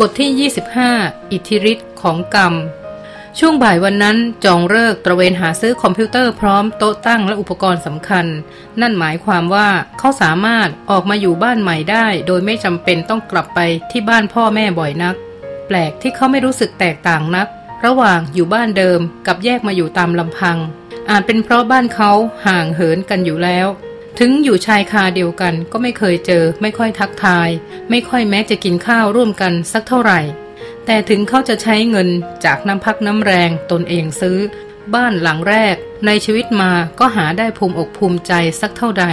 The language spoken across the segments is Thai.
บทที่ 25 อิทธิฤทธิ์ของกรรม ช่วงบ่ายวันนั้นจองเลิกตระเวนหาซื้อคอมพิวเตอร์พร้อมโต๊ะตั้งและอุปกรณ์สำคัญ นั่นหมายความว่าเขาสามารถออกมาอยู่บ้านใหม่ได้ โดยไม่จำเป็นต้องกลับไปที่บ้านพ่อแม่บ่อยนัก แปลกที่เขาไม่รู้สึกแตกต่างนัก ระหว่างอยู่บ้านเดิมกับแยกมาอยู่ตามลำพัง อาจเป็นเพราะบ้านเขาห่างเหินกันอยู่แล้ว ถึงอยู่ชายคาเดียวกันก็ไม่เคยเจอ ไม่ค่อยทักทาย ไม่ค่อยแม้จะกินข้าวร่วมกันสักเท่าไหร่ แต่ถึงเขาจะใช้เงินจากน้ำพักน้ำแรงตนเองซื้อ บ้านหลังแรก ในชีวิตมาก็หาได้ภูมิอกภูมิใจสักเท่าใด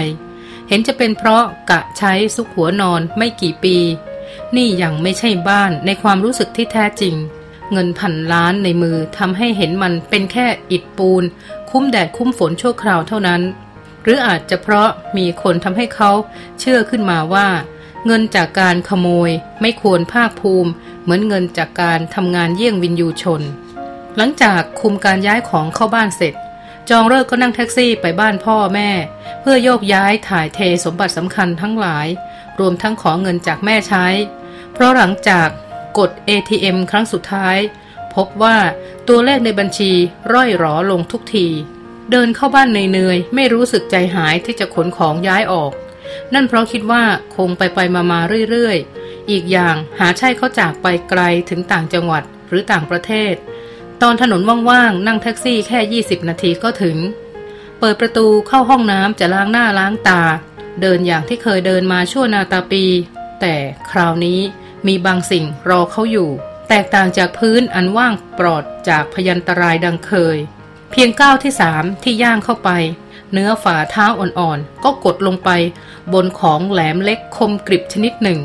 เห็นจะเป็นเพราะกะใช้ซุกหัวนอนไม่กี่ปี นี่ยังไม่ใช่บ้านในความรู้สึกที่แท้จริง เงินพันล้านในมือทำให้เห็นมันเป็นแค่อิฐปูน คุ้มแดดคุ้มฝนชั่วคราวเท่านั้น หรืออาจจะเพราะมีคนทำให้เขาเชื่อขึ้นมาว่า เงินจากการขโมยไม่ควรภาคภูมิ เหมือนเงินจากการทำงานเยี่ยงวินยูชน หลังจากคุมการย้ายของเข้าบ้านเสร็จ จองเลิกก็นั่งแท็กซี่ไปบ้านพ่อแม่ เพื่อโยกย้ายถ่ายเทสมบัติสำคัญทั้งหลาย รวมทั้งขอเงินจากแม่ใช้ เพราะหลังจากกด ATM ครั้งสุดท้าย พบว่าตัวเลขในบัญชีร่อยหรอลงทุกที เดินเข้าบ้านเหนื่อยๆไม่รู้สึกใจหายที่จะขนของย้ายออก นั่นเพราะคิดว่าคงไปไปมามาเรื่อยๆ อีกอย่างหาใช่เขาจากไปไกลถึงต่างจังหวัดหรือต่างประเทศ ตอนถนนว่างๆ นั่งแท็กซี่แค่ 20 นาทีก็ถึง เปิดประตูเข้าห้องน้ำจะล้างหน้าล้างตา เดินอย่างที่เคยเดินมาชั่วนาตาปี แต่คราวนี้มีบางสิ่งรอเขาอยู่ แตกต่างจากพื้นอันว่างปลอดจากพยันตรายดังเคย เพียงก้าวที่สามที่ย่างเข้าไป เนื้อฝ่าเท้าอ่อนๆ ก็กดลงไป บนของแหลมเล็กคมกริบชนิดหนึ่ง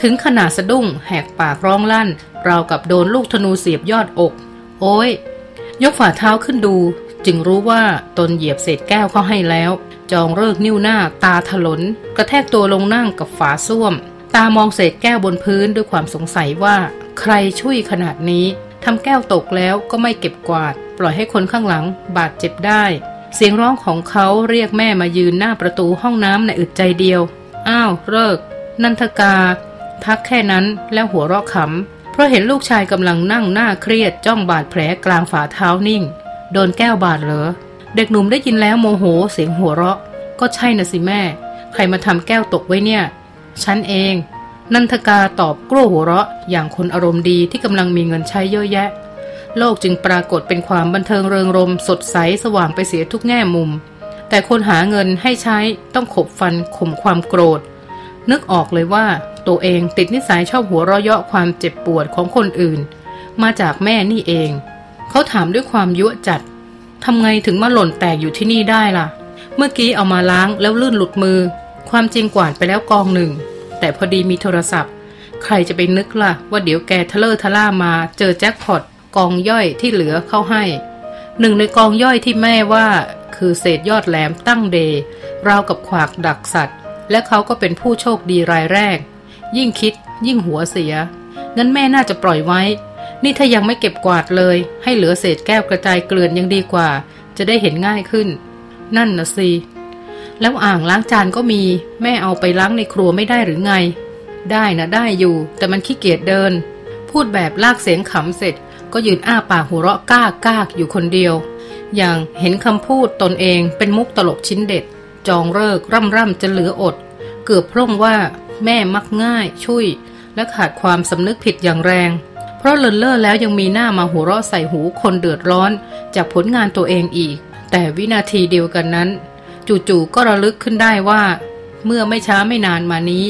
ถึงขนาดสะดุ้งแหกปากร้องลั่น ราวกับโดนลูกธนูเสียบยอดอก โอ้ย ยกฝ่าเท้าขึ้นดู จึงรู้ว่าตนเหยียบเศษแก้วเข้าให้แล้ว จองเลิกนิ้วหน้าตาถลน กระแทกตัวลงนั่งกับฝาส้วม ตามองเศษแก้วบนพื้นด้วยความสงสัยว่า ใครช่วยขนาดนี้ทำแก้วตกแล้วก็ไม่เก็บกวาด ปล่อยให้คนข้างหลังบาดเจ็บได้ เสียงร้องของเขาเรียกแม่มายืนหน้าประตูห้องน้ำในอึดใจเดียว อ้าวเลิก นันทกา ทักแค่นั้นแล้วหัวเราะขำ เพราะเห็นลูกชายกำลังนั่งหน้าเครียดจ้องบาดแผลกลางฝ่าเท้านิ่ง โดนแก้วบาดเหรอ เด็กหนุ่มได้ยินแล้วโมโหเสียงหัวเราะ ก็ใช่นะสิแม่ ใครมาทำแก้วตกไว้เนี่ย ฉันเอง นันทกาตอบกลัวหัวเราะอย่างคนอารมณ์ดีที่กำลังมีเงินใช้เยอะแยะ โลกจึงปรากฏเป็นความบันเทิงเริงรม สดใสสว่างไปเสียทุกแง่มุม แต่คนหาเงินให้ใช้ต้องขบฟันข่มความโกรธ นึกออกเลยว่าตัวเองติดนิสัยชอบหัวเราะเยาะความเจ็บปวดของคนอื่น มาจากแม่นี่เอง เขาถามด้วยความยั่วจัดทำไงถึงมาหล่นแตกอยู่ที่นี่ได้ล่ะ เมื่อกี้เอามาล้างแล้วลื่นหลุดมือ ความจริงกวาดไปแล้วกองหนึ่ง แต่พอดีมีโทรศัพท์ ใครจะไปนึกล่ะ ว่าเดี๋ยวแกทะเลอร์ทะล่ามาเจอแจ็คพอต กองย่อยที่เหลือเข้าให้ หนึ่งในกองย่อยที่แม่ว่าคือเศษยอดแหลมตั้งเดราวกับขวากดักสัตว์ และเขาก็เป็นผู้โชคดีรายแรก ยิ่งคิดยิ่งหัวเสีย งั้นแม่น่าจะปล่อยไว้ นี่ถ้ายังไม่เก็บกวาดเลย ให้เหลือเศษแก้วกระจายเกลื่อนยังดีกว่า จะได้เห็นง่ายขึ้น นั่นนะสิ แล้วอ่างล้างจานก็มี แม่เอาไปล้างในครัวไม่ได้หรือไง ได้นะได้อยู่ แต่มันขี้เกียจเดิน พูดแบบลากเสียงขำเสร็จ ก็ยืนอ้าปากหัวเราะก้ากกากอยู่คนเดียว อย่างเห็นคำพูดตนเองเป็นมุกตลกชิ้นเด็ด จองเลิกร่ำร่ำจะเหลืออด เกือบพร่องว่าแม่มักง่ายช่วยและขาดความสำนึกผิดอย่างแรง เพราะเลินเล่อแล้วยังมีหน้ามาหัวเราะใส่หูคนเดือดร้อน จากผลงานตัวเองอีก แต่วินาทีเดียวกันนั้น จู่ๆก็ระลึกขึ้นได้ว่า เมื่อไม่ช้าไม่นานมานี้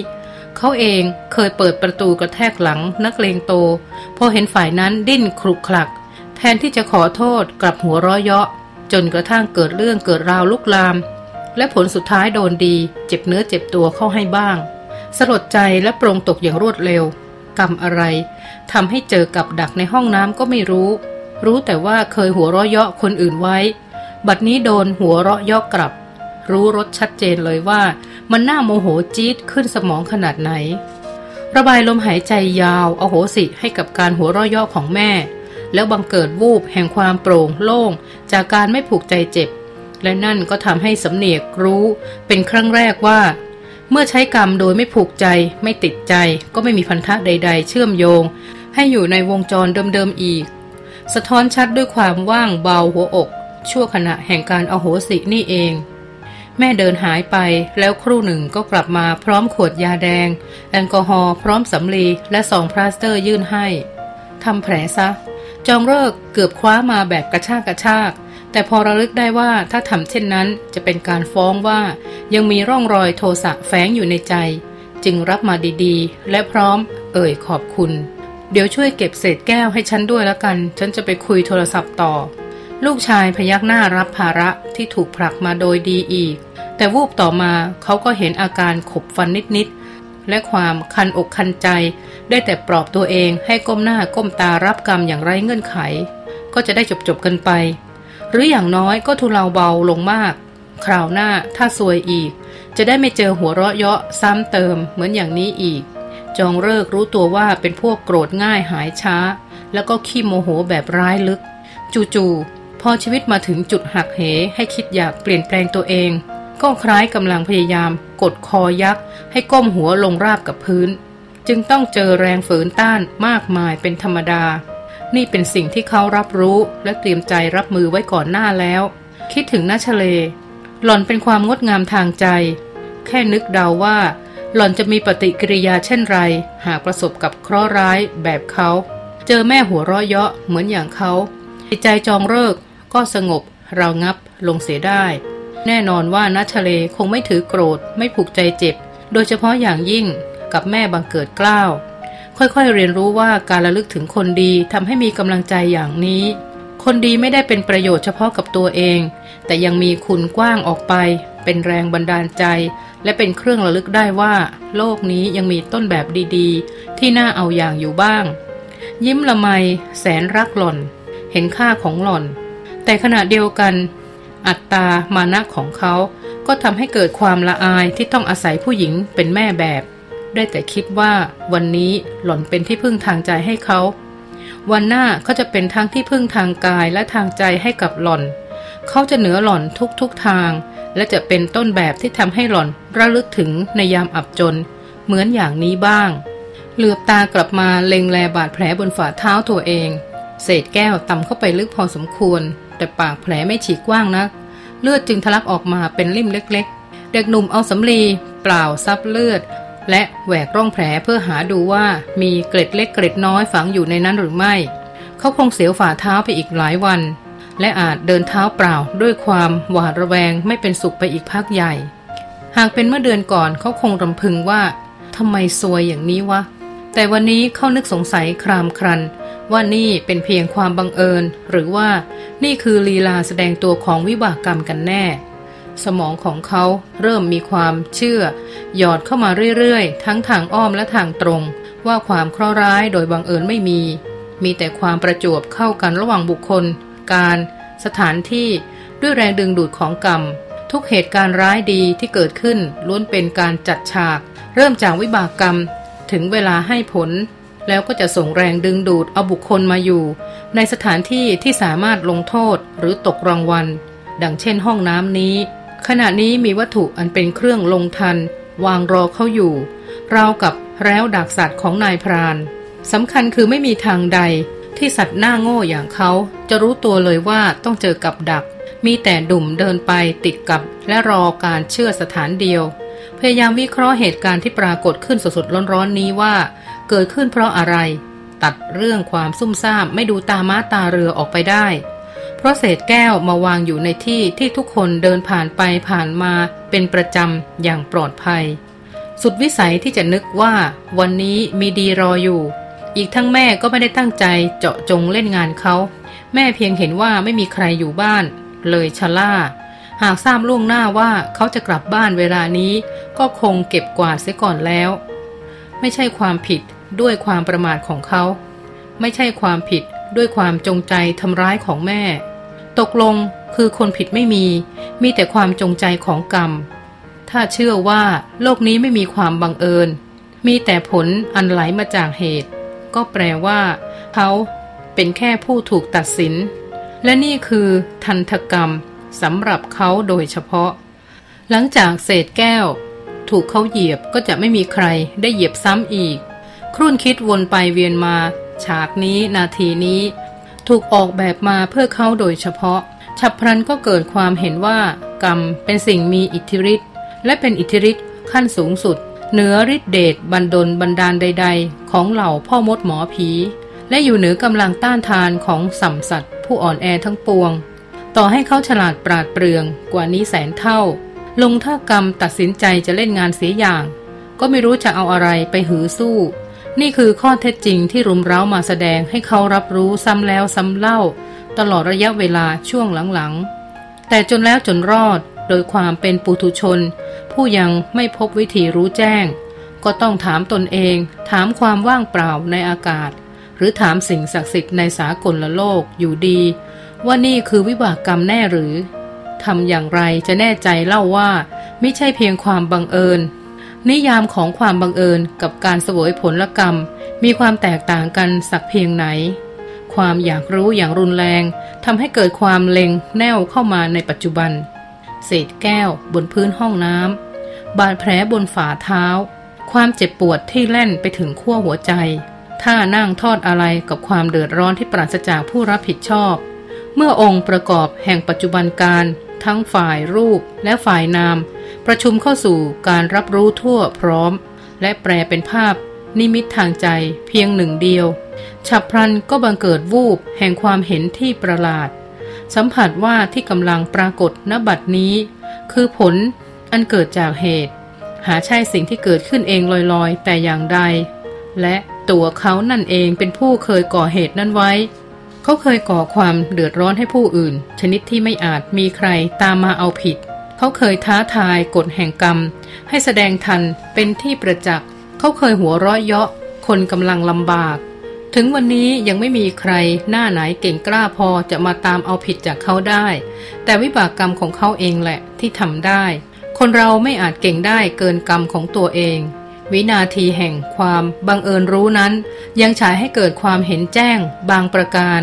เขาเองเคยเปิดประตูกระแทกหลังนักเลงโต พอเห็นฝ่ายนั้นดิ้นครุกคลัก แทนที่จะขอโทษกลับหัวเราะเยาะ จนกระทั่งเกิดเรื่องเกิดราวลุกลาม และผลสุดท้ายโดนดี เจ็บเนื้อเจ็บตัวเข้าให้บ้าง สลดใจและปรงตกอย่างรวดเร็ว กรรมอะไรทำให้เจอกับดักในห้องน้ำก็ไม่รู้ รู้แต่ว่าเคยหัวเราะเยาะคนอื่นไว้ บัดนี้โดนหัวเราะเยาะกลับ รู้รสชัดเจนเลยว่า มันน่าโมโหจี๊ดขึ้นสมองขนาดไหน ระบายลมหายใจยาวอาโหสิให้กับการหัวเราะเยาะของแม่ แล้วบังเกิดวูบแห่งความโปร่งโล่ง จากการไม่ผูกใจเจ็บ และนั่นก็ทำให้สำเนียกรู้เป็นครั้งแรกว่า เมื่อใช้กรรมโดยไม่ผูกใจ ไม่ติดใจ ก็ไม่มีพันธะใด ๆ เชื่อมโยง ให้อยู่ในวงจรเดิมๆอีก สะท้อนชัดด้วยความว่างเบาหัวอก ชั่วขณะแห่งการอโหสินี่เอง แม่เดินหายไปแล้วครู่หนึ่งก็กลับมาพร้อมขวดยาแดง แอลกอฮอล์พร้อมสำลีและซองพลาสเตอร์ยื่นให้ทำแผลซะ จองเลิกเกือบคว้ามาแบบกระชากกระชาก แต่พอระลึกได้ว่าถ้าทำเช่นนั้นจะเป็นการฟ้องว่า ยังมีร่องรอยโทสะแฝงอยู่ในใจ จึงรับมาดีๆ และพร้อม เอ่ยขอบคุณ เดี๋ยวช่วยเก็บเศษแก้วให้ฉันด้วยแล้วกัน ฉันจะไปคุยโทรศัพท์ต่อ ลูกชายพยักหน้ารับภาระที่ถูกผลักมาโดยดีอีก แต่วูบต่อมาเขาก็เห็นอาการขบฟันนิดๆ และความคันอกคันใจ ได้แต่ปลอบตัวเองให้ก้มหน้าก้มตารับกรรมอย่างไร้เงื่อนไข ก็จะได้จบๆกันไป หรืออย่างน้อยก็ทุเลาเบาลงมาก คราวหน้าถ้าซวยอีก จะได้ไม่เจอหัวเราะเยาะซ้ำเติมเหมือนอย่างนี้อีก จองเลิกรู้ตัวว่าเป็นพวกโกรธง่ายหายช้า แล้วก็ขี้โมโหแบบร้ายลึก จู่ๆ พอชีวิตมาถึงจุดหักเหให้คิดอยากเปลี่ยนแปลงตัวเอง ก็คล้ายกำลังพยายาม กดคอยักษ์ ให้ก้มหัวลงราบกับพื้น จึงต้องเจอแรงฝืนต้านมากมายเป็นธรรมดา นี่เป็นสิ่งที่เขารับรู้และเตรียมใจรับมือไว้ก่อนหน้าแล้ว คิดถึงนาชเล หล่อนเป็นความงดงามทางใจ แค่นึกเดาว่า หล่อนจะมีปฏิกิริยาเช่นไร หากประสบกับเคราะห์ร้ายแบบเขา เจอแม่หัวเราะเยาะเหมือนอย่างเขาจิตใจจองเลิก ก็สงบเรางับลงเสียได้ แน่นอนว่านัชเลคงไม่ถือโกรธไม่ผูกใจเจ็บ โดยเฉพาะอย่างยิ่งกับแม่บังเกิดกล้าวค่อยๆเรียนรู้ว่าการระลึกถึงคนดีทำให้มีกำลังใจอย่างนี้ คนดีไม่ได้เป็นประโยชน์เฉพาะกับตัวเอง แต่ยังมีคุณกว้างออกไป เป็นแรงบันดาลใจ และเป็นเครื่องระลึกได้ว่า โลกนี้ยังมีต้นแบบดีๆ ที่น่าเอาอย่างอยู่บ้าง ยิ้มละไม แสนรักหล่อน เห็นค่าของหล่อน แต่ขณะเดียวกัน อัตตามานะของเขาก็ทำให้เกิดความละอายที่ต้องอาศัยผู้หญิงเป็นแม่แบบ ได้แต่คิดว่าวันนี้หล่อนเป็นที่พึ่งทางใจให้เขา วันหน้าเขาจะเป็นทั้งที่พึ่งทางกายและทางใจให้กับหล่อน เขาจะเหนือหล่อนทุกทุกทาง และจะเป็นต้นแบบที่ทำให้หล่อนระลึกถึงในยามอับจน เหมือนอย่างนี้บ้าง เหลือบตากลับมาเล็งแลบาดแผลบนฝ่าเท้าตัวเอง เศษแก้วต่ำเข้าไปลึกพอสมควร แต่ปากแผลไม่ฉีกกว้างนัก เลือดจึงทะลักออกมาเป็นริ่มเล็ก ๆ เด็กหนุ่มเอาสำลีเปล่าซับเลือด และแหวกร่องแผลเพื่อหาดูว่ามีเกล็ดเล็กเกล็ดน้อยฝังอยู่ในนั้นหรือไม่ เขาคงเสียวฝ่าเท้าไปอีกหลายวัน และอาจเดินเท้าเปล่าด้วยความหวาดระแวงไม่เป็นสุขไปอีกพักใหญ่ หากเป็นเมื่อเดือนก่อนเขาคงรำพึงว่าทำไมซวยอย่างนี้วะ แต่วันนี้เขานึกสงสัยครามครันว่านี่เป็นเพียงความบังเอิญหรือว่า นี่คือลีลาแสดงตัวของวิบากกรรมกันแน่ สมองของเขาเริ่มมีความเชื่อ หยอดเข้ามาเรื่อยๆ ทั้งทางอ้อมและทางตรง ว่าความเคราะห์ร้ายโดยบังเอิญไม่มี มีแต่ความประจวบเข้ากันระหว่างบุคคล การ สถานที่ ด้วยแรงดึงดูดของกรรม ทุกเหตุการณ์ร้ายดีที่เกิดขึ้นล้วนเป็นการจัดฉาก เริ่มจากวิบากกรรม ถึงเวลาให้ผล แล้วก็จะส่งแรงดึงดูดเอาบุคคลมาอยู่ ในสถานที่ที่สามารถลงโทษหรือตกรางวัล ดังเช่นห้องน้ำนี้ ขณะนี้มีวัตถุอันเป็นเครื่องลงทัน วางรอเขาอยู่ ราวกับแล้วดักสัตว์ของนายพรานสำคัญคือไม่มีทางใด ที่สัตว์หน้าโง่อย่างเขา จะรู้ตัวเลยว่าต้องเจอกับดัก มีแต่ดุ่มเดินไปติดกับและรอการเชื่อสถานเดียว พยายามวิเคราะห์เหตุการณ์ที่ปรากฏขึ้นสดๆร้อนๆนี้ว่า เกิดขึ้นเพราะอะไร ตัดเรื่องความซุ่มซ่ามไม่ดูตาม้าตาเรือออกไปได้ เพราะเศษแก้วมาวางอยู่ในที่ที่ทุกคนเดินผ่านไปผ่านมาเป็นประจำอย่างปลอดภัย สุดวิสัยที่จะนึกว่า วันนี้มีดีรออยู่ อีกทั้งแม่ก็ไม่ได้ตั้งใจเจาะจงเล่นงานเขาแม่เพียงเห็นว่าไม่มีใครอยู่บ้าน เลยชะล่า หากทราบล่วงหน้าว่าเขาจะกลับบ้านเวลานี้ ก็คงเก็บกวาดเสียก่อนแล้ว ไม่ใช่ความผิดด้วยความประมาทของเขา ไม่ใช่ความผิดด้วยความจงใจทำร้ายของแม่ ตกลงคือคนผิดไม่มี มีแต่ความจงใจของกรรม ถ้าเชื่อว่าโลกนี้ไม่มีความบังเอิญ มีแต่ผลอันไหลมาจากเหตุ ก็แปลว่า เขาเป็นแค่ผู้ถูกตัดสิน และนี่คือทันตกรรม สำหรับเขาโดยเฉพาะ หลังจากเศษแก้ว ถูกเขาเหยียบก็จะไม่มีใครได้เหยียบซ้ำอีก ครุ่นคิดวนไปเวียนมา ฉากนี้นาทีนี้ ถูกออกแบบมาเพื่อเขาโดยเฉพาะ ฉับพลันก็เกิดความเห็นว่ากรรมเป็นสิ่งมีอิทธิฤทธิ์และเป็นอิทธิฤทธิ์ขั้นสูงสุดเหนือฤทธิเดชบันดลบันดาลใด ๆ ของเหล่าพ่อมดหมอผี และอยู่เหนือกำลังต้านทานของสัมสัตว์ผู้อ่อนแอทั้งปวง ต่อให้เขาฉลาดปราดเปรื่องกว่านี้แสนเท่า ลงท่ากรรมตัดสินใจจะเล่นงานเสียอย่าง ก็ไม่รู้จะเอาอะไรไปหือสู้ นี่คือข้อเท็จจริงที่รุมเร้ามาแสดงให้เขารับรู้ซ้ำแล้วซ้ำเล่า ตลอดระยะเวลาช่วงหลังๆ แต่จนแล้วจนรอดโดยความเป็นปุถุชน ผู้ยังไม่พบวิธีรู้แจ้ง ก็ต้องถามตนเอง ถามความว่างเปล่าในอากาศ หรือถามสิ่งศักดิ์สิทธิ์ในสากลละโลกอยู่ดี ว่านี่คือวิบากกรรมแน่หรือทำอย่างไรจะแน่ใจเล่าว่า ไม่ใช่เพียงความบังเอิญ นิยามของความบังเอิญกับการสวยผลกรรม มีความแตกต่างกันสักเพียงไหน ความอยากรู้อย่างรุนแรงทำให้เกิดความเล็งแน่วเข้ามาในปัจจุบัน เศษแก้วบนพื้นห้องน้ำบาดแผลบนฝ่าเท้า ความเจ็บปวดที่แล่นไปถึงขั้วหัวใจ ท่านั่งทอดอะไรกับความเดือดร้อนที่ปราศจากผู้รับผิดชอบ เมื่อองค์ประกอบแห่งปัจจุบันการทั้งฝ่ายรูปและฝ่ายนาม ประชุมเข้าสู่การรับรู้ทั่วพร้อม และแปลเป็นภาพ นิมิตทางใจเพียงหนึ่งเดียว ฉับพลันก็บังเกิดวูบแห่งความเห็นที่ประหลาด สัมผัสว่าที่กำลังปรากฏณบัดนี้ คือผลอันเกิดจากเหตุ หาใช่สิ่งที่เกิดขึ้นเองลอยๆ แต่อย่างใด และตัวเขานั่นเองเป็นผู้เคยก่อเหตุนั้นไว้ เขาเคยก่อความเดือดร้อนให้ผู้อื่น ชนิดที่ไม่อาจมีใครตามมาเอาผิด เขาเคยท้าทายกฎแห่งกรรม ให้แสดงทันเป็นที่ประจักษ์ เขาเคยหัวร้อยเยาะ คนกำลังลำบาก ถึงวันนี้ยังไม่มีใครหน้าไหนเก่งกล้าพอจะมาตามเอาผิดจากเขาได้ แต่วิบากกรรมของเขาเองแหละที่ทำได้ คนเราไม่อาจเก่งได้เกินกรรมของตัวเอง วินาทีแห่งความบังเอิญรู้นั้น ยังฉายให้เกิดความเห็นแจ้งบางประการ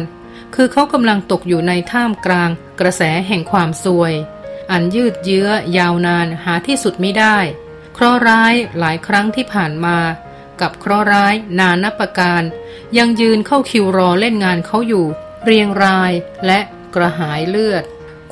คือเขากำลังตกอยู่ในท่ามกลาง กระแสแห่งความซวย อันยืดเยื้อยาวนานหาที่สุดไม่ได้ เคราะร้ายหลายครั้งที่ผ่านมา กับเคราะร้ายนานับประการ ยังยืนเข้าคิวรอเล่นงานเขาอยู่ เรียงรายและกระหายเลือด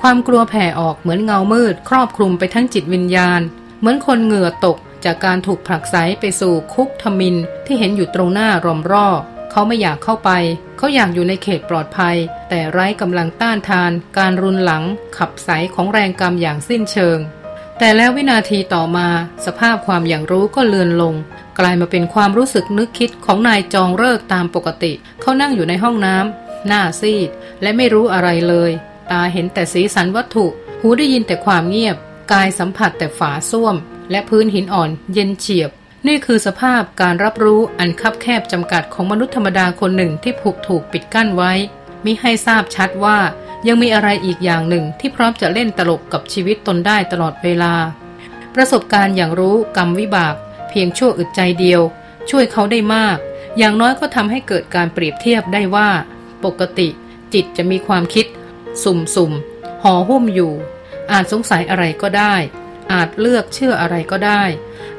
ความกลัวแผ่ออกเหมือนเงามืด ครอบคลุมไปทั้งจิตวิญญาณ เหมือนคนเหงื่อตก จากการถูกผลักไสไปสู่คุกทมินที่เห็นอยู่ตรงหน้ารอมรอเขาไม่อยากเข้าไป เขาอยากอยู่ในเขตปลอดภัย แต่ไร้กำลังต้านทาน การรุนหลัง ขับไสของแรงกรรมอย่างสิ้นเชิง แต่แล้ววินาทีต่อมา สภาพความอย่างรู้ก็เลือนลง กลายมาเป็นความรู้สึกนึกคิดของนายจองเลิกตามปกติ เขานั่งอยู่ในห้องน้ำหน้าซีด และไม่รู้อะไรเลย ตาเห็นแต่สีสันวัตถุ หูได้ยินแต่ความเงียบ กายสัมผัสแต่ฝาส้วม และพื้นหินอ่อนเย็นเฉียบ นี่คือสภาพการรับรู้อันคับแคบจำกัดของมนุษย์ธรรมดาคนหนึ่งที่ผูกถูกปิดกั้นไว้ มิให้ทราบชัดว่ายังมีอะไรอีกอย่างหนึ่งที่พร้อมจะเล่นตลกกับชีวิตตนได้ตลอดเวลา ประสบการณ์อย่างรู้กรรมวิบาก เพียงชั่วอึดใจเดียว ช่วยเขาได้มาก อย่างน้อยก็ทำให้เกิดการเปรียบเทียบได้ว่า ปกติ จิตจะมีความคิด สุ่มสุ่มห่อหุ้มอยู่ อาจสงสัยอะไรก็ได้ อาจเลือกเชื่ออะไรก็ได้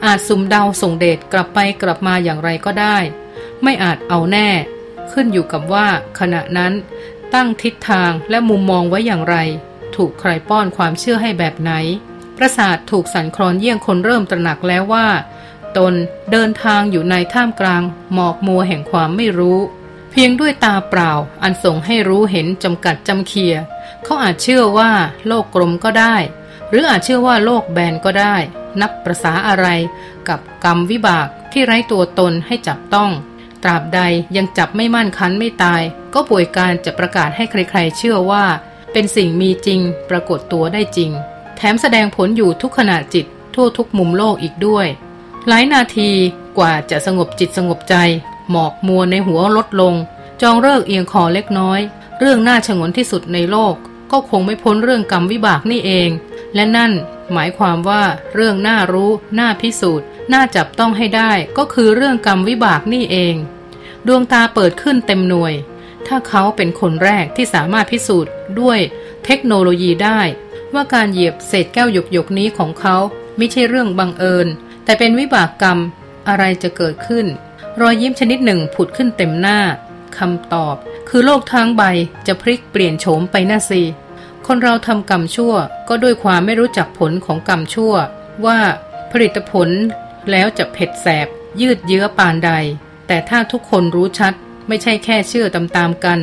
อาจสุ่มเดาส่งเดชกลับไปกลับมาอย่างไรก็ได้ ไม่อาจเอาแน่ ขึ้นอยู่กับว่า ขณะนั้น ตั้งทิศทางและมุมมองไว้อย่างไร ถูกใครป้อนความเชื่อให้แบบไหน ประสาทถูกสั่นคลอนเยี่ยงคนเริ่มตระหนักแล้วว่า ตนเดินทางอยู่ในท่ามกลาง หมอกมัวแห่งความไม่รู้เพียงด้วยตาเปล่าอันส่งให้รู้เห็นจำกัดจำเคีย เขาอาจเชื่อว่าโลกกลมก็ได้ หรืออาจเชื่อว่าโลกแบนก็ได้ นับประษาอะไร กับกรรมวิบากที่ไร้ตัวตนให้จับต้อง ตราบใดยังจับไม่มั่นคันไม่ตาย ก็ป่วยการจะประกาศให้ใครๆ เชื่อว่า เป็นสิ่งมีจริง ปรากฏตัวได้จริง แถมแสดงผลอยู่ทุกขณะจิตทั่วทุกมุมโลกอีกด้วย หลายนาทีกว่าจะสงบจิตสงบใจ หมอกมัวในหัวลดลง จองเลิกเอียงคอเล็กน้อย เรื่องน่าชงนที่สุดในโลก ก็คงไม่พ้นเรื่องกรรมวิบากนี่เอง และนั่นหมายความว่าเรื่องน่ารู้น่าพิสูจน์น่าจับต้องให้ได้ก็คือเรื่องกรรมวิบากนี่เอง ดวงตาเปิดขึ้นเต็มหน่วย ถ้าเขาเป็นคนแรกที่สามารถพิสูจน์ด้วยเทคโนโลยีได้ ว่าการเหยียบเศษแก้วหยกๆนี้ของเขาไม่ใช่เรื่องบังเอิญ แต่เป็นวิบากกรรมอะไรจะเกิดขึ้น รอยยิ้มชนิดหนึ่งผุดขึ้นเต็มหน้าคำตอบ คือโลกทั้งใบจะพลิกเปลี่ยนโฉมไปน่าสิ คนเราทำกรรมชั่วก็ด้วยความไม่รู้จักผลของกรรมชั่ว ว่าผลิตผลแล้วจะเผ็ดแสบ ยืดเยื้อปานใด แต่ถ้าทุกคนรู้ชัด ไม่ใช่แค่เชื่อตามๆกัน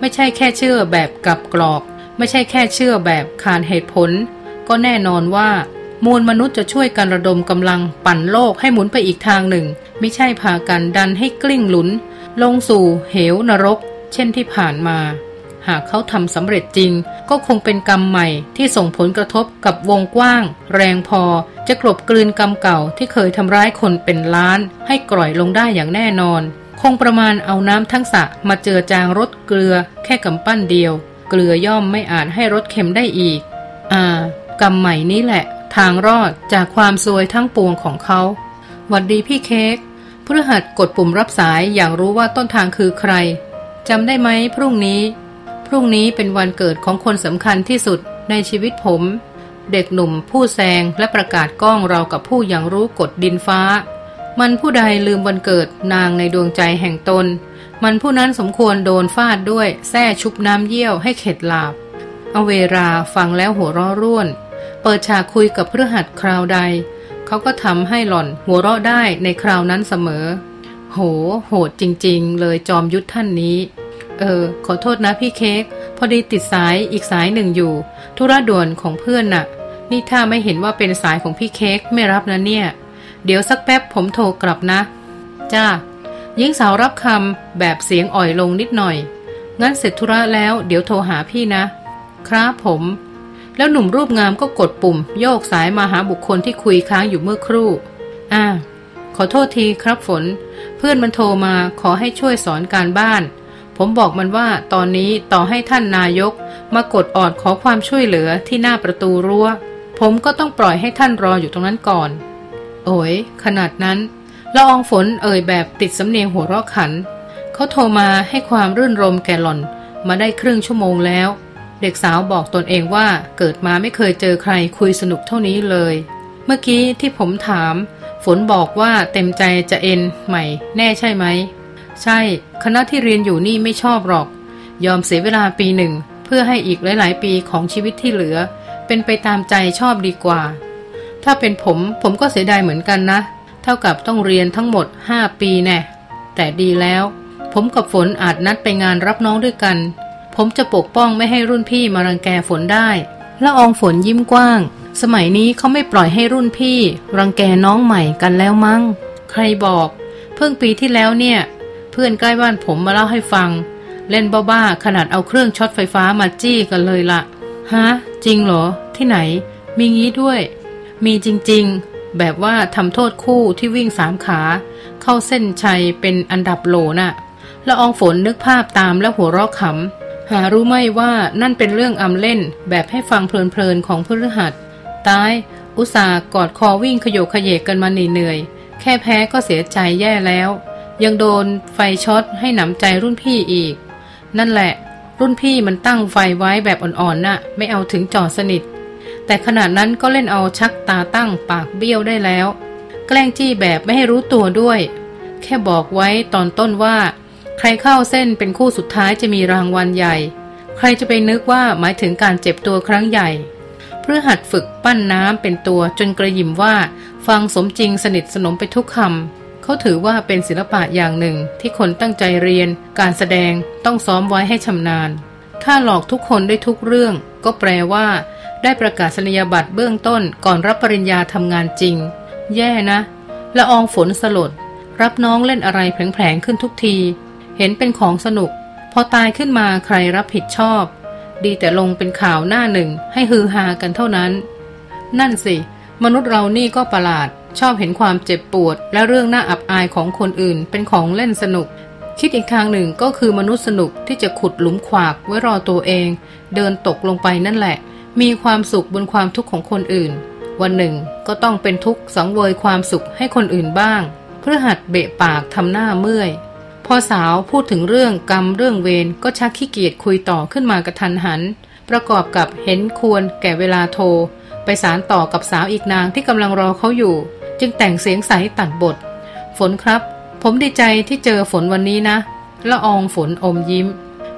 ไม่ใช่แค่เชื่อแบบกับกรอก ไม่ใช่แค่เชื่อแบบขาดเหตุผล ก็แน่นอนว่ามวลมนุษย์จะช่วยกันระดมกำลังปั่นโลกให้หมุนไปอีกทางหนึ่ง ไม่ใช่พากันดันให้กลิ้งหลุน ลงสู่เหวนรก เช่นที่ผ่านมา หากเขาทำสำเร็จจริง ก็คงเป็นกรรมใหม่ที่ส่งผลกระทบกับวงกว้าง แรงพอ จะกลบกลืนกรรมเก่าที่เคยทำร้ายคนเป็นล้าน ให้กร่อยลงได้อย่างแน่นอน คงประมาณเอาน้ำทั้งสะมาเจือจางรสเกลือ แค่กำปั้นเดียว เกลือย่อมไม่อาจให้รสเค็มได้อีก อ่า กรรมใหม่นี้แหละ ทางรอดจากความซวยทั้งปวงของเขาหวัดดีพี่เค้กพฤหัสกดปุ่มรับสายอย่างรู้ว่าต้นทางคือใครจำได้ไหมพรุ่งนี้ พรุ่งนี้เป็นวันเกิดของคนสำคัญที่สุดในชีวิตผม เด็กหนุ่มผู้แซงและประกาศก้องเรากับผู้อย่างรู้กฎดินฟ้า มันผู้ใดลืมวันเกิดนางในดวงใจแห่งตน มันผู้นั้นสมควรโดนฟาดด้วยแส้ชุบน้ำเยี่ยวให้เข็ดหลาบเอาเวลาฟังแล้วหัวเราะร่วน เปิดฉากคุยกับเพื่อหัดคราวใด เขาก็ทำให้หล่อนหัวเราะได้ในคราวนั้นเสมอ โห โหดจริง ๆ เลยจอมยุทธท่านนี้ เออ ขอโทษนะพี่เค้ก พอดีติดสายอีกสายหนึ่งอยู่ ธุระด่วนของเพื่อนน่ะ นี่ถ้าไม่เห็นว่าเป็นสายของพี่เค้กไม่รับนะเนี่ย เดี๋ยวสักแป๊บผมโทรกลับนะ จ้าหญิงสาวรับคำแบบเสียงอ่อยลงนิดหน่อย งั้นเสร็จธุระแล้วเดี๋ยวโทรหาพี่นะ ครับผม แล้วหนุ่มรูปงามก็กดปุ่ม โยกสายมาหาบุคคลที่คุยค้างอยู่เมื่อครู่ อ่า ขอโทษทีครับฝน เพื่อนมันโทรมาขอให้ช่วยสอนการบ้าน ผมบอกมันว่าตอนนี้ต่อให้ท่านนายก มากดออดขอความช่วยเหลือที่หน้าประตูรั้ว ผมก็ต้องปล่อยให้ท่านรออยู่ตรงนั้นก่อน โอ้ยขนาดนั้นละอองฝนเอ่ยแบบติดสำเนียงหัวเราะขัน เขาโทรมาให้ความรื่นรมแก่หล่อน มาได้ครึ่งชั่วโมงแล้ว เด็กสาวบอกตนเองว่าเกิดมาไม่เคยเจอใครคุยสนุกเท่านี้เลย เมื่อกี้ที่ผมถาม ฝนบอกว่าเต็มใจจะเอ็นใหม่แน่ใช่ไหม ใช่ คณะที่เรียนอยู่นี่ไม่ชอบหรอก ยอมเสียเวลาปีหนึ่ง เพื่อให้อีกหลาย ๆ ปีของชีวิตที่เหลือ เป็นไปตามใจชอบดีกว่า ถ้าเป็นผมผมก็เสียดายเหมือนกันนะ เท่ากับต้องเรียนทั้งหมด 5 ปีแน่ แต่ดีแล้ว ผมกับฝนอาจนัดไปงานรับน้องด้วยกัน ผมจะปกป้องไม่ให้รุ่นพี่มารังแกฝนได้และอองฝนยิ้มกว้าง สมัยนี้เขาไม่ปล่อยให้รุ่นพี่ รังแกน้องใหม่กันแล้วมั้ง ใครบอก เพิ่งปีที่แล้วเนี่ย พื่อนใกล้บ้านผมมาเล่าให้ฟัง เล่นบ้าๆขนาดเอาเครื่องช็อตไฟฟ้ามาจี้กันเลยละฮะจริงเหรอ ที่ไหน มีงี้ด้วย มีจริงๆ แบบว่าทำโทษคู่ที่วิ่งสามขา เข้าเส้นชัยเป็นอันดับโหลน่ะแล้วอองฝนนึกภาพตามแล้วหัวเราะขำหารู้ไหมว่านั่นเป็นเรื่องอำเล่นแบบให้ฟังเพลินๆของพฤหัสตาย อุตส่าห์กอดคอวิ่งขยโยขยเยกกันมาเหนื่อย แค่แพ้ก็เสียใจแย่แล้ว ยังโดนไฟช็อตให้หนำใจรุ่นพี่อีก นั่นแหละ รุ่นพี่มันตั้งไฟไว้แบบอ่อนๆน่ะ ไม่เอาถึงจอดสนิท แต่ขนาดนั้นก็เล่นเอาชักตาตั้งปากเบี้ยวได้แล้ว แกล้งจี้แบบไม่ให้รู้ตัวด้วย แค่บอกไว้ตอนต้นว่า ใครเข้าเส้นเป็นคู่สุดท้ายจะมีรางวัลใหญ่ ใครจะไปนึกว่าหมายถึงการเจ็บตัวครั้งใหญ่เพื่อหัดฝึกปั้นน้ำเป็นตัวจนกระยิมว่า ฟังสมจริงสนิทสนมไปทุกคำ เขาถือว่าเป็นศิลปะอย่างหนึ่งที่คนตั้งใจเรียน การแสดงต้องซ้อมไว้ให้ชำนาญ ถ้าหลอกทุกคนได้ทุกเรื่อง ก็แปลว่า ได้ประกาศนียบัตรเบื้องต้นก่อนรับปริญญาทำงานจริง แย่นะ ละอองฝนสลด รับน้องเล่นอะไรแผลงๆขึ้นทุกที เห็นเป็นของสนุก พอตายขึ้นมาใครรับผิดชอบ ดีแต่ลงเป็นข่าวหน้าหนึ่งให้ฮือฮากันเท่านั้น นั่นสิ มนุษย์เรานี่ก็ประหลาด ชอบเห็นความเจ็บปวด และเรื่องน่าอับอายของคนอื่น เป็นของเล่นสนุก คิดอีกทางหนึ่งก็คือมนุษย์สนุกที่จะขุดหลุมขวากไว้รอตัวเอง เดินตกลงไปนั่นแหละ มีความสุขบนความทุกข์ของคนอื่น วันหนึ่งก็ต้องเป็นทุกข์สังเวยความสุขให้คนอื่นบ้าง เพื่อหัดเบะปากทำหน้าเมื่อยพอสาวพูดถึงเรื่องกรรมเรื่องเวรก็ชักขี้เกียจคุยต่อขึ้นมากระทันหัน ประกอบกับเห็นควรแก่เวลาโทร ไปสารต่อกับสาวอีกนางที่กำลังรอเขาอยู่ จึงแต่งเสียงใสตัดบท ฝนครับ ผมดีใจที่เจอฝนวันนี้นะละอองฝนอมยิ้ม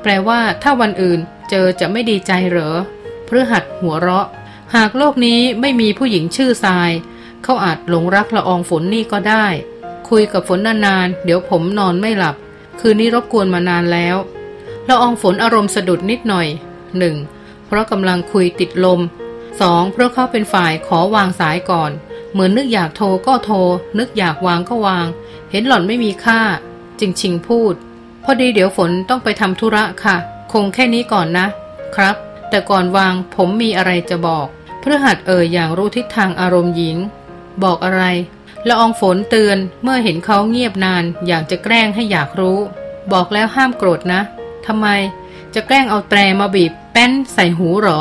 แปลว่าถ้าวันอื่นเจอจะไม่ดีใจเหรอพฤหัสหัวเราะ หากโลกนี้ไม่มีผู้หญิงชื่อทราย เขาอาจหลงรักละอองฝนนี่ก็ได้ คุยกับฝนนานๆ เดี๋ยวผมนอนไม่หลับ คืนนี้รบกวนมานานแล้วละอองฝนอารมณ์สะดุดนิดหน่อยหนึ่งเพราะกำลังคุยติดลมสองเพราะเขาเป็นฝ่ายขอวางสายก่อน เหมือนนึกอยากโทรก็โทร นึกอยากวางก็วาง เห็นหล่อนไม่มีค่า จึงชิงพูด พอดีเดี๋ยวฝนต้องไปทำธุระค่ะ คงแค่นี้ก่อนนะ ครับ แต่ก่อนวางผมมีอะไรจะบอกเพื่อหัดเอ่ยอย่างรู้ทิศทางอารมณ์หญิง บอกอะไรละอองฝนเตือนเมื่อเห็นเขาเงียบนานอยากจะแกล้งให้อยากรู้ บอกแล้วห้ามโกรธนะทำไมจะแกล้งเอาแตรมาบีบแป้นใส่หูหรอ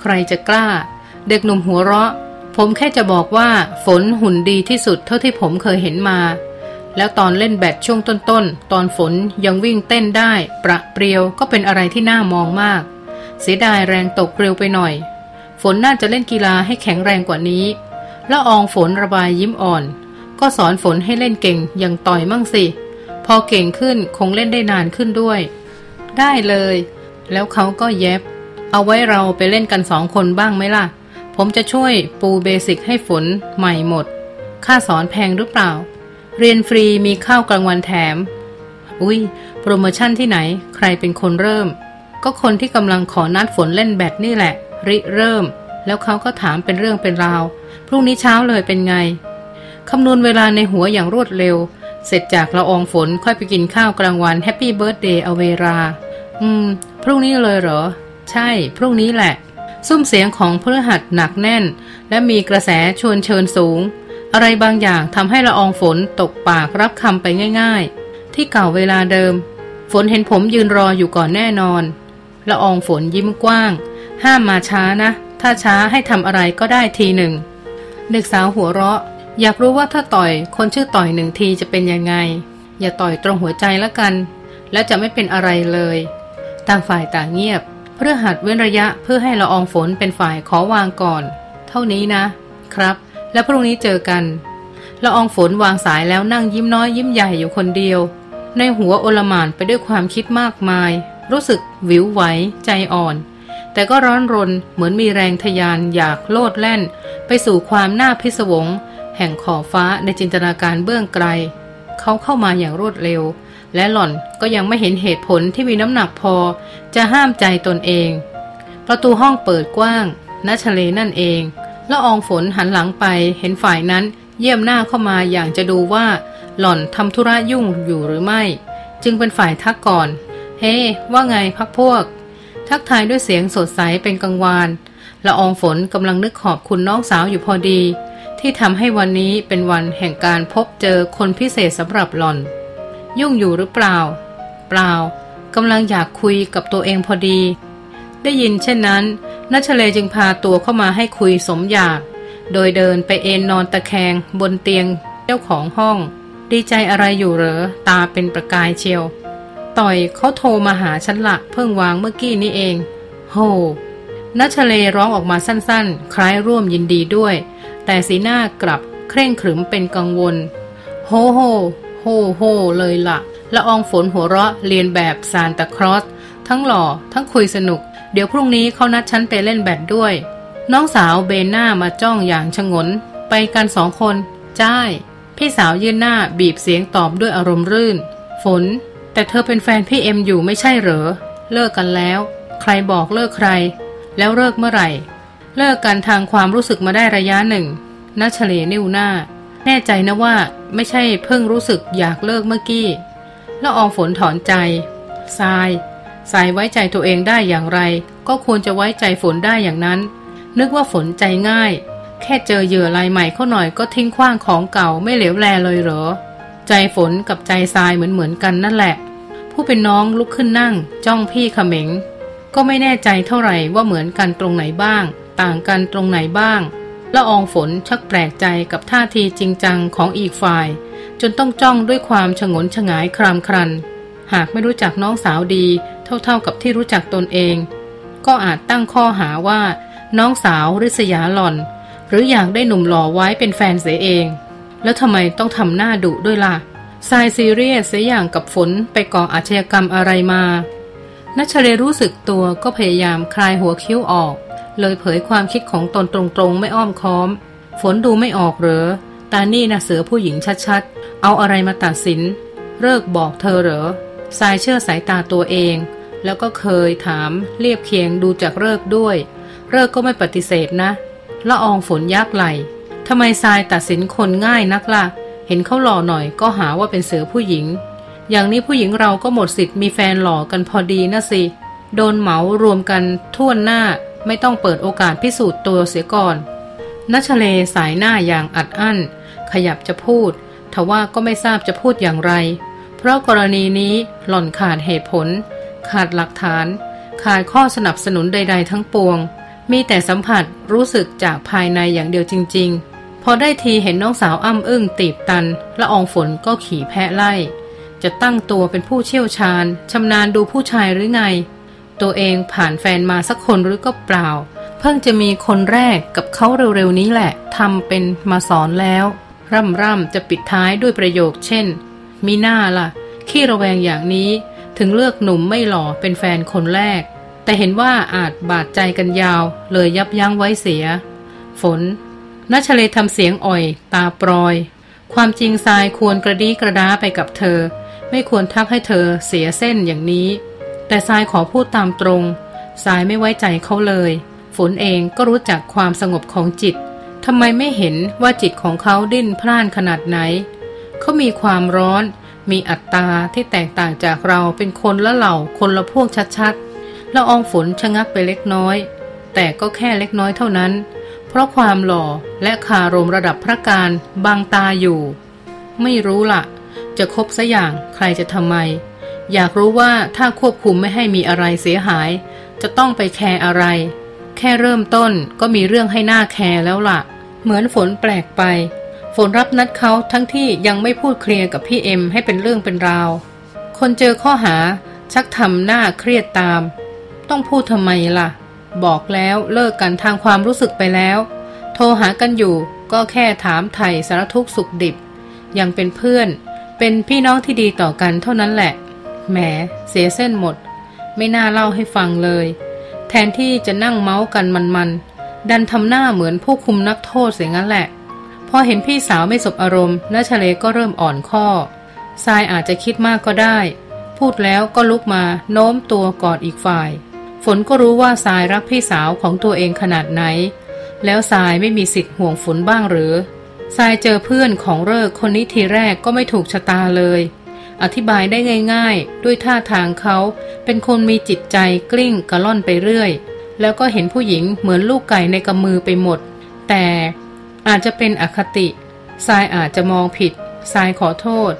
ใครจะกล้า เด็กหนุ่มหัวเราะ ผมแค่จะบอกว่าฝนหุ่นดีที่สุดเท่าที่ผมเคยเห็นมา แล้วตอนเล่นแบดช่วงต้นๆตอนฝนยังวิ่งเต้นได้ ประเปรียวก็เป็นอะไรที่น่ามองมาก เสียดายแรงตกเร็วไปหน่อย ฝนน่าจะเล่นกีฬาให้แข็งแรงกว่านี้ล้วอองฝนระบายยิ้มอ่อน ก็สอนฝนให้เล่นเก่งอย่างต่อยมั่งสิ พอเก่งขึ้นคงเล่นได้นานขึ้นด้วย ได้เลย แล้วเขาก็เย็บ เอาไว้เราไปเล่นกันสองคนบ้างไหมล่ะ ผมจะช่วยปูเบสิกให้ฝนใหม่หมด ค่าสอนแพงหรือเปล่า เรียนฟรีมีข้าวกลางวันแถม อุ้ยโปรโมชั่นที่ไหน ใครเป็นคนเริ่ม ก็คนที่กำลังขอนัดฝนเล่นแบดนี่แหละ ริเริ่ม แล้วเขาก็ถามเป็นเรื่องเป็นราว พรุ่งนี้เช้าเลยเป็นไง คำนวณเวลาในหัวอย่างรวดเร็ว เสร็จจากละอองฝนค่อยไปกินข้าวกลางวัน Happy Birthday เอาเวลา อืม พรุ่งนี้เลยเหรอ ใช่ พรุ่งนี้แหละ ซุ้มเสียงของพฤหัสหนักแน่น และมีกระแสชวนเชิญสูง อะไรบางอย่างทำให้ละอองฝนตกปากรับคำไปง่าย ๆ ที่เก่าเวลาเดิม ฝนเห็นผมยืนรออยู่ก่อนแน่นอน ละอองฝนยิ้มกว้าง ห้ามมาช้านะ ถ้าช้าให้ทำอะไรก็ได้ทีหนึ่ง เด็กสาวหัวเราะ อยากรู้ว่าถ้าต่อยคนชื่อต่อยหนึ่งทีจะเป็นยังไง อย่าต่อยตรงหัวใจละกัน แล้วจะไม่เป็นอะไรเลย ต่างฝ่ายต่างเงียบ เพื่อหัดเว้นระยะเพื่อให้ละอองฝนเป็นฝ่ายขอวางก่อน เท่านี้นะ ครับ แล้วพรุ่งนี้เจอกัน ละอองฝนวางสายแล้วนั่งยิ้มน้อยยิ้มใหญ่อยู่คนเดียว ในหัวโอลมานไปด้วยความคิดมากมาย รู้สึกวิวไหวใจอ่อน แต่ก็ร้อนรนเหมือนมีแรงทยานอยากโลดแล่น ไปสู่ความน่าพิศวง แห่งขอบฟ้าในจินตนาการเบื้องไกล เขาเข้ามาอย่างรวดเร็ว และหล่อนก็ยังไม่เห็นเหตุผลที่มีน้ำหนักพอ จะห้ามใจตนเอง ประตูห้องเปิดกว้างนัชเลนั่นเองละอองฝนหันหลังไปเห็นฝ่ายนั้นเยี่ยมหน้าเข้ามาอย่างจะดูว่า หล่อนทำธุระยุ่งอยู่หรือไม่ จึงเป็นฝ่ายทักก่อน เฮ้ hey, ว่าไงพักพวก ทักทายด้วยเสียงสดใสเป็นกังวานละอองฝนกำลังนึกขอบคุณน้องสาวอยู่พอดี ที่ทำให้วันนี้เป็นวันแห่งการพบเจอคนพิเศษสำหรับหล่อน ยุ่งอยู่หรือเปล่า เปล่ากำลังอยากคุยกับตัวเองพอดี ได้ยินเช่นนั้นนัชเลจึงพาตัวเข้ามาให้คุยสมอยาก โดยเดินไปเอนนอนตะแคงบนเตียงเจ้าของห้อง ดีใจอะไรอยู่เหรอ ตาเป็นประกายเชียว ต่อยเขาโทรมาหาฉันละเพิ่งวางเมื่อกี้นี้เอง โหนัชเลร้องออกมาสั้นๆ คล้ายร่วมยินดีด้วย แต่สีหน้ากลับเคร่งขรึมเป็นกังวล โฮโฮ โฮโฮเลยละ่ะละอองฝนหัวเราะเลียนแบบซานตาคลอสทั้งหล่อ ทั้งคุยสนุก เดี๋ยวพรุ่งนี้เขานัดฉันไปเล่นแบดด้วย น้องสาวเบนหน้ามาจ้องอย่างฉงน ไปกันสองคนจ้า พี่สาวยื่นหน้าบีบเสียงตอบด้วยอารมณ์รื่น ฝน แต่เธอเป็นแฟนพี่เอ็มอยู่ไม่ใช่เหรอ เลิกกันแล้ว ใครบอกเลิกใคร แล้วเลิกเมื่อไหร่ เลิกกันทางความรู้สึกมาได้ระยะหนึ่งนัชเลนิ้วหน้า แน่ใจนะว่าไม่ใช่เพิ่งรู้สึกอยากเลิกเมื่อกี้แล้วอองฝนถอนใจทรายทรายไว้ใจตัวเองได้อย่างไร ก็ควรจะไว้ใจฝนได้อย่างนั้น นึกว่าฝนใจง่าย แค่เจอเหยื่อลายใหม่เข้าหน่อยก็ทิ้งขว้างของเก่าไม่เหลวแลเลยเหรอ ใจฝนกับใจทรายเหมือนเหมือนกันนั่นแหละ ผู้เป็นน้องลุกขึ้นนั่ง จ้องพี่ขม็งก็ไม่แน่ใจเท่าไหร่ว่าเหมือนกันตรงไหนบ้าง ต่างกันตรงไหนบ้าง ละอองฝนชักแปลกใจกับท่าทีจริงจังของอีกฝ่าย จนต้องจ้องด้วยความฉงนฉงายครามครัน หากไม่รู้จักน้องสาวดีเท่าๆกับที่รู้จักตนเอง ก็อาจตั้งข้อหาว่า น้องสาวริษยาหล่อน หรืออยากได้หนุ่มหล่อไว้เป็นแฟนเสียเอง แล้วทำไมต้องทำหน้าดุด้วยล่ะทรายซีเรียสเสียอย่างกับฝนไปก่ออาชญากรรมอะไรมานัชเลรู้สึกตัวก็พยายามคลายหัวคิ้วออก เลยเผยความคิดของตนตรงๆ ไม่อ้อมค้อม ฝนดูไม่ออกเหรอ ตานี่นะเสือผู้หญิงชัดๆ เอาอะไรมาตัดสิน เลิกบอกเธอเหรอทรายเชื่อสายตาตัวเอง แล้วก็เคยถามเรียบเคียงดูจากเลิกด้วยเลิกก็ไม่ปฏิเสธนะละอองฝนยักไหลทำไมทรายตัดสินคนง่ายนักละ่ะ เห็นเขาหล่อหน่อยก็หาว่าเป็นเสือผู้หญิง อย่างนี้ผู้หญิงเราก็หมดสิทธิ์มีแฟนหล่อกันพอดีนะสิ โดนเหมารวมกันท่วนหน้า ไม่ต้องเปิดโอกาสพิสูจน์ตัวเสียก่อนนัชเลสายหน้าอย่างอัดอั้น ขยับจะพูด ทว่าก็ไม่ทราบจะพูดอย่างไร เพราะกรณีนี้หล่อนขาดเหตุผล ขาดหลักฐาน ขาดข้อสนับสนุนใด ๆ ทั้งปวง มีแต่สัมผัสรู้สึกจากภายในอย่างเดียวจริง ๆ พอได้ทีเห็นน้องสาวอ้ำอึ้งตีบตันละอองฝนก็ขี่แพะไล่ จะตั้งตัวเป็นผู้เชี่ยวชาญชำนาญดูผู้ชายหรือไง ตัวเองผ่านแฟนมาสักคนหรือก็เปล่า เพิ่งจะมีคนแรกกับเขาเร็วๆนี้แหละทำเป็นมาสอนแล้ว ร่ำร่ำจะปิดท้ายด้วยประโยคเช่น มีหน้าล่ะ ขี้ระแวงอย่างนี้ ถึงเลือกหนุ่มไม่หล่อเป็นแฟนคนแรก แต่เห็นว่าอาจบาดใจกันยาว เลยยับยั้งไว้เสีย ฝนนัชเลทำเสียงอ่อย ตาปลอย ความจริงทรายควรกระดีกระดาไปกับเธอ ไม่ควรทักให้เธอเสียเส้นอย่างนี้ แต่ทรายขอพูดตามตรงทรายไม่ไว้ใจเขาเลย ฝนเองก็รู้จักความสงบของจิตทำไมไม่เห็นว่าจิตของเขาดิ้นพล่านขนาดไหน เขามีความร้อน มีอัตตาที่แตกต่างจากเราเป็นคนละเหล่าคนละพวกชัดๆละอองฝนชะงักไปเล็กน้อย แต่ก็แค่เล็กน้อยเท่านั้น เพราะความหล่อและคารมระดับพระการบางตาอยู่ ไม่รู้ละ่ะ จะคบซะอย่างใครจะทำไม อยากรู้ว่าถ้าควบคุมไม่ให้มีอะไรเสียหาย จะต้องไปแคร์อะไร แค่เริ่มต้นก็มีเรื่องให้หน้าแคร์แล้วละ่ะ เหมือนฝนแปลกไป ฝนรับนัดเขาทั้งที่ยังไม่พูดเคลียร์กับพี่เอ็มให้เป็นเรื่องเป็นราว คนเจอข้อหาชักทำหน้าเครียดตาม ต้องพูดทำไมล่ะ บอกแล้วเลิกกันทางความรู้สึกไปแล้ว โทรหากันอยู่ก็แค่ถามไถ่สารทุกสุขดิบ ยังเป็นเพื่อน เป็นพี่น้องที่ดีต่อกันเท่านั้นแหละ แหม เสียเส้นหมด ไม่น่าเล่าให้ฟังเลย แทนที่จะนั่งเมาส์กันมันๆ ดันทำหน้าเหมือนผู้คุมนักโทษเสียงั้นแหละ พอเห็นพี่สาวไม่สบอารมณ์น้าชเลก็เริ่มอ่อนข้อทรายอาจจะคิดมากก็ได้ พูดแล้วก็ลุกมาโน้มตัวกอดอีกฝ่าย ฝนก็รู้ว่าทรายรักพี่สาวของตัวเองขนาดไหน แล้วทรายไม่มีสิทธิ์ห่วงฝนบ้างหรือทรายเจอเพื่อนของเลิกคนนี้ทีแรกก็ไม่ถูกชะตาเลย อธิบายได้ง่ายๆ ด้วยท่าทางเขา เป็นคนมีจิตใจกลิ้งกระล่อนไปเรื่อย แล้วก็เห็นผู้หญิงเหมือนลูกไก่ในกำมือไปหมด แต่อาจจะเป็นอคติทรายอาจจะมองผิดทรายขอโทษ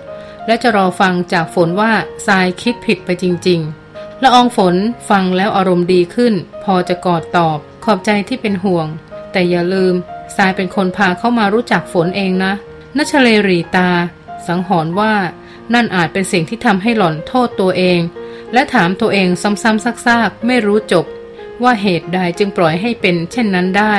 และจะรอฟังจากฝนว่าทรายคิดผิดไปจริงๆละอองฝนฟังแล้วอารมณ์ดีขึ้น พอจะกอดตอบขอบใจที่เป็นห่วง แต่อย่าลืมทรายเป็นคนพาเข้ามารู้จักฝนเองนะนัชเลรีตา สังหรณ์ว่า นั่นอาจเป็นสิ่งที่ทำให้หล่อนโทษตัวเอง และถามตัวเองซ้ำๆซักๆ ไม่รู้จบ ว่าเหตุใดจึงปล่อยให้เป็นเช่นนั้นได้